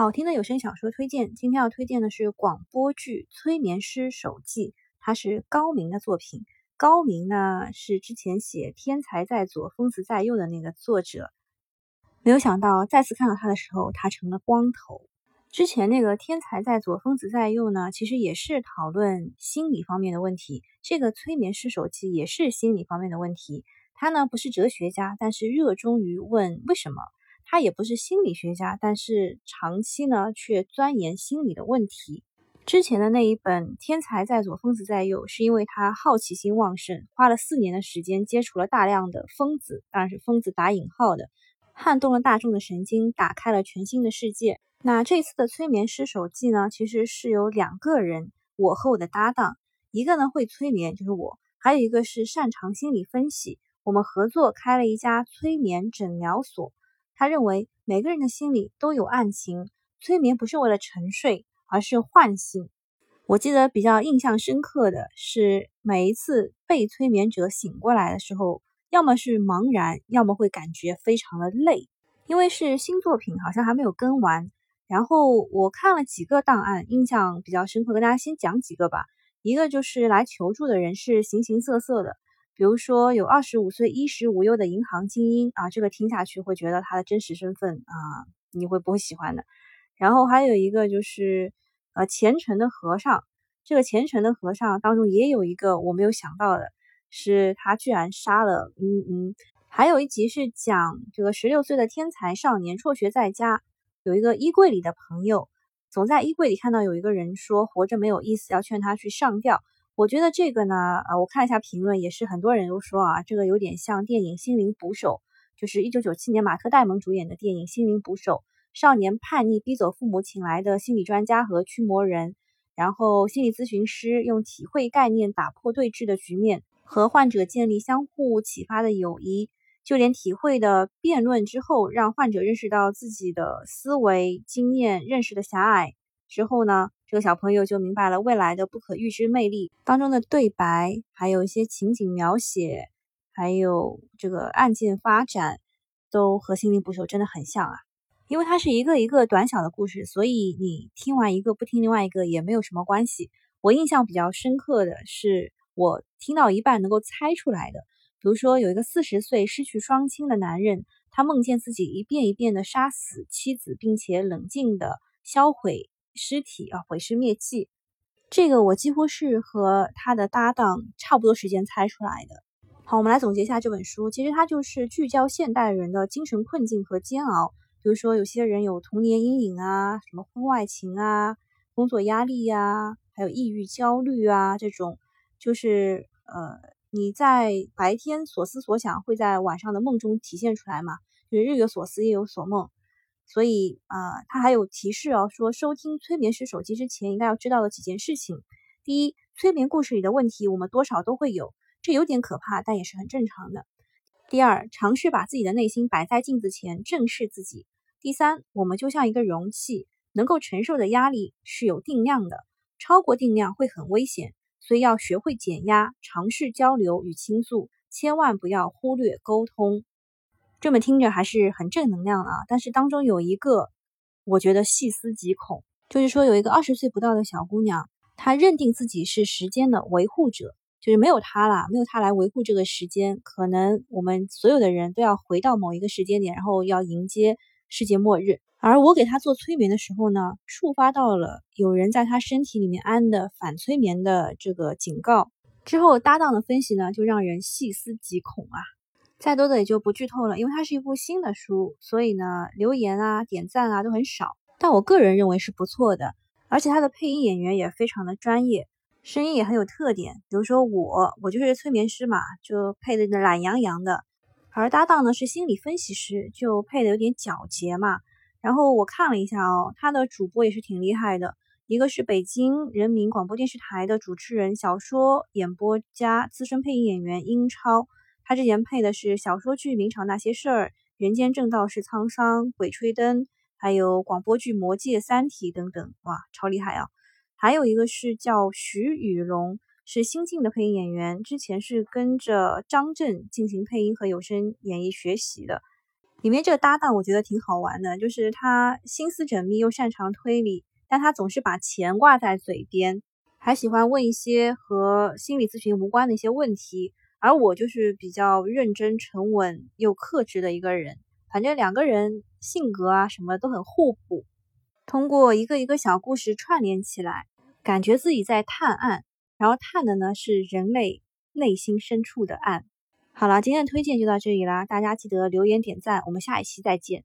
好听的有声小说推荐，今天要推荐的是广播剧《催眠师手记》，它是高明的作品。高明呢是之前写《天才在左，疯子在右》的那个作者。没有想到再次看到他的时候，他成了光头。之前那个《天才在左，疯子在右》呢，其实也是讨论心理方面的问题。这个《催眠师手记》也是心理方面的问题。他呢不是哲学家，但是热衷于问为什么。他也不是心理学家，但是长期呢却钻研心理的问题。之前的那一本《天才在左，疯子在右》，是因为他好奇心旺盛，花了四年的时间接触了大量的疯子，当然是疯子打引号的，撼动了大众的神经，打开了全新的世界。那这次的催眠师手记呢，其实是有两个人，我和我的搭档，一个呢会催眠，就是我，还有一个是擅长心理分析，我们合作开了一家催眠诊疗所。他认为每个人的心里都有案情，催眠不是为了沉睡，而是唤醒。我记得比较印象深刻的是，每一次被催眠者醒过来的时候，要么是茫然，要么会感觉非常的累，因为是新作品，好像还没有更完。然后我看了几个档案，印象比较深刻，跟大家先讲几个吧。一个就是来求助的人是形形色色的。比如说，有二十五岁衣食无忧的银行精英啊，这个听下去会觉得他的真实身份啊，你会不会喜欢的？然后还有一个就是，呃，虔诚的和尚。这个虔诚的和尚当中也有一个我没有想到的，是他居然杀了，嗯嗯。还有一集是讲这个十六岁的天才少年辍学在家，有一个衣柜里的朋友，总在衣柜里看到有一个人说活着没有意思，要劝他去上吊。我觉得这个呢，呃，我看一下评论，也是很多人都说啊，这个有点像电影《心灵捕手》，就是一九九七年马特·戴蒙主演的电影《心灵捕手》。少年叛逆，逼走父母请来的心理专家和驱魔人，然后心理咨询师用体会概念打破对峙的局面，和患者建立相互启发的友谊。就连体会的辩论之后，让患者认识到自己的思维经验认识的狭隘之后呢？这个小朋友就明白了未来的不可预知魅力当中的对白，还有一些情景描写，还有这个案件发展，都和《心灵捕手》真的很像啊！因为它是一个一个短小的故事，所以你听完一个不听另外一个也没有什么关系。我印象比较深刻的是，我听到一半能够猜出来的，比如说有一个四十岁失去双亲的男人，他梦见自己一遍一遍的杀死妻子，并且冷静的销毁。尸体啊，毁尸灭迹，这个我几乎是和他的搭档差不多时间猜出来的。好，我们来总结一下这本书，其实它就是聚焦现代人的精神困境和煎熬。比如说，有些人有童年阴影啊，什么婚外情啊，工作压力呀，还有抑郁、焦虑啊，这种就是呃，你在白天所思所想会在晚上的梦中体现出来嘛，就是日有所思，夜有所梦。所以啊，他还有提示哦，说收听催眠师手机之前应该要知道的几件事情。第一，催眠故事里的问题我们多少都会有，这有点可怕，但也是很正常的。第二，尝试把自己的内心摆在镜子前，正视自己。第三，我们就像一个容器，能够承受的压力是有定量的，超过定量会很危险，所以要学会减压，尝试交流与倾诉，千万不要忽略沟通。这么听着还是很正能量的啊！但是当中有一个，我觉得细思极恐，就是说有一个二十岁不到的小姑娘，她认定自己是时间的维护者，就是没有她啦，没有她来维护这个时间，可能我们所有的人都要回到某一个时间点，然后要迎接世界末日。而我给她做催眠的时候呢，触发到了有人在她身体里面安的反催眠的这个警告，之后搭档的分析呢，就让人细思极恐啊！再多的也就不剧透了，因为它是一部新的书，所以呢，留言啊、点赞啊都很少。但我个人认为是不错的，而且它的配音演员也非常的专业，声音也很有特点。比如说我，我就是催眠师嘛，就配的懒洋洋的；而搭档呢是心理分析师，就配的有点皎洁嘛。然后我看了一下哦，他的主播也是挺厉害的，一个是北京人民广播电视台的主持人、小说演播家、资深配音演员英超。他之前配的是小说剧《明朝那些事儿》《人间正道是沧桑》《鬼吹灯》，还有广播剧《魔戒》《三体》等等，哇，超厉害啊！还有一个是叫徐宇龙，是新晋的配音演员，之前是跟着张震进行配音和有声演绎学习的。里面这个搭档我觉得挺好玩的，就是他心思缜密又擅长推理，但他总是把钱挂在嘴边，还喜欢问一些和心理咨询无关的一些问题。而我就是比较认真、沉稳又克制的一个人，反正两个人性格啊什么都很互补。通过一个一个小故事串联起来，感觉自己在探案，然后探的呢是人类内心深处的案。好了，今天的推荐就到这里啦，大家记得留言点赞，我们下一期再见。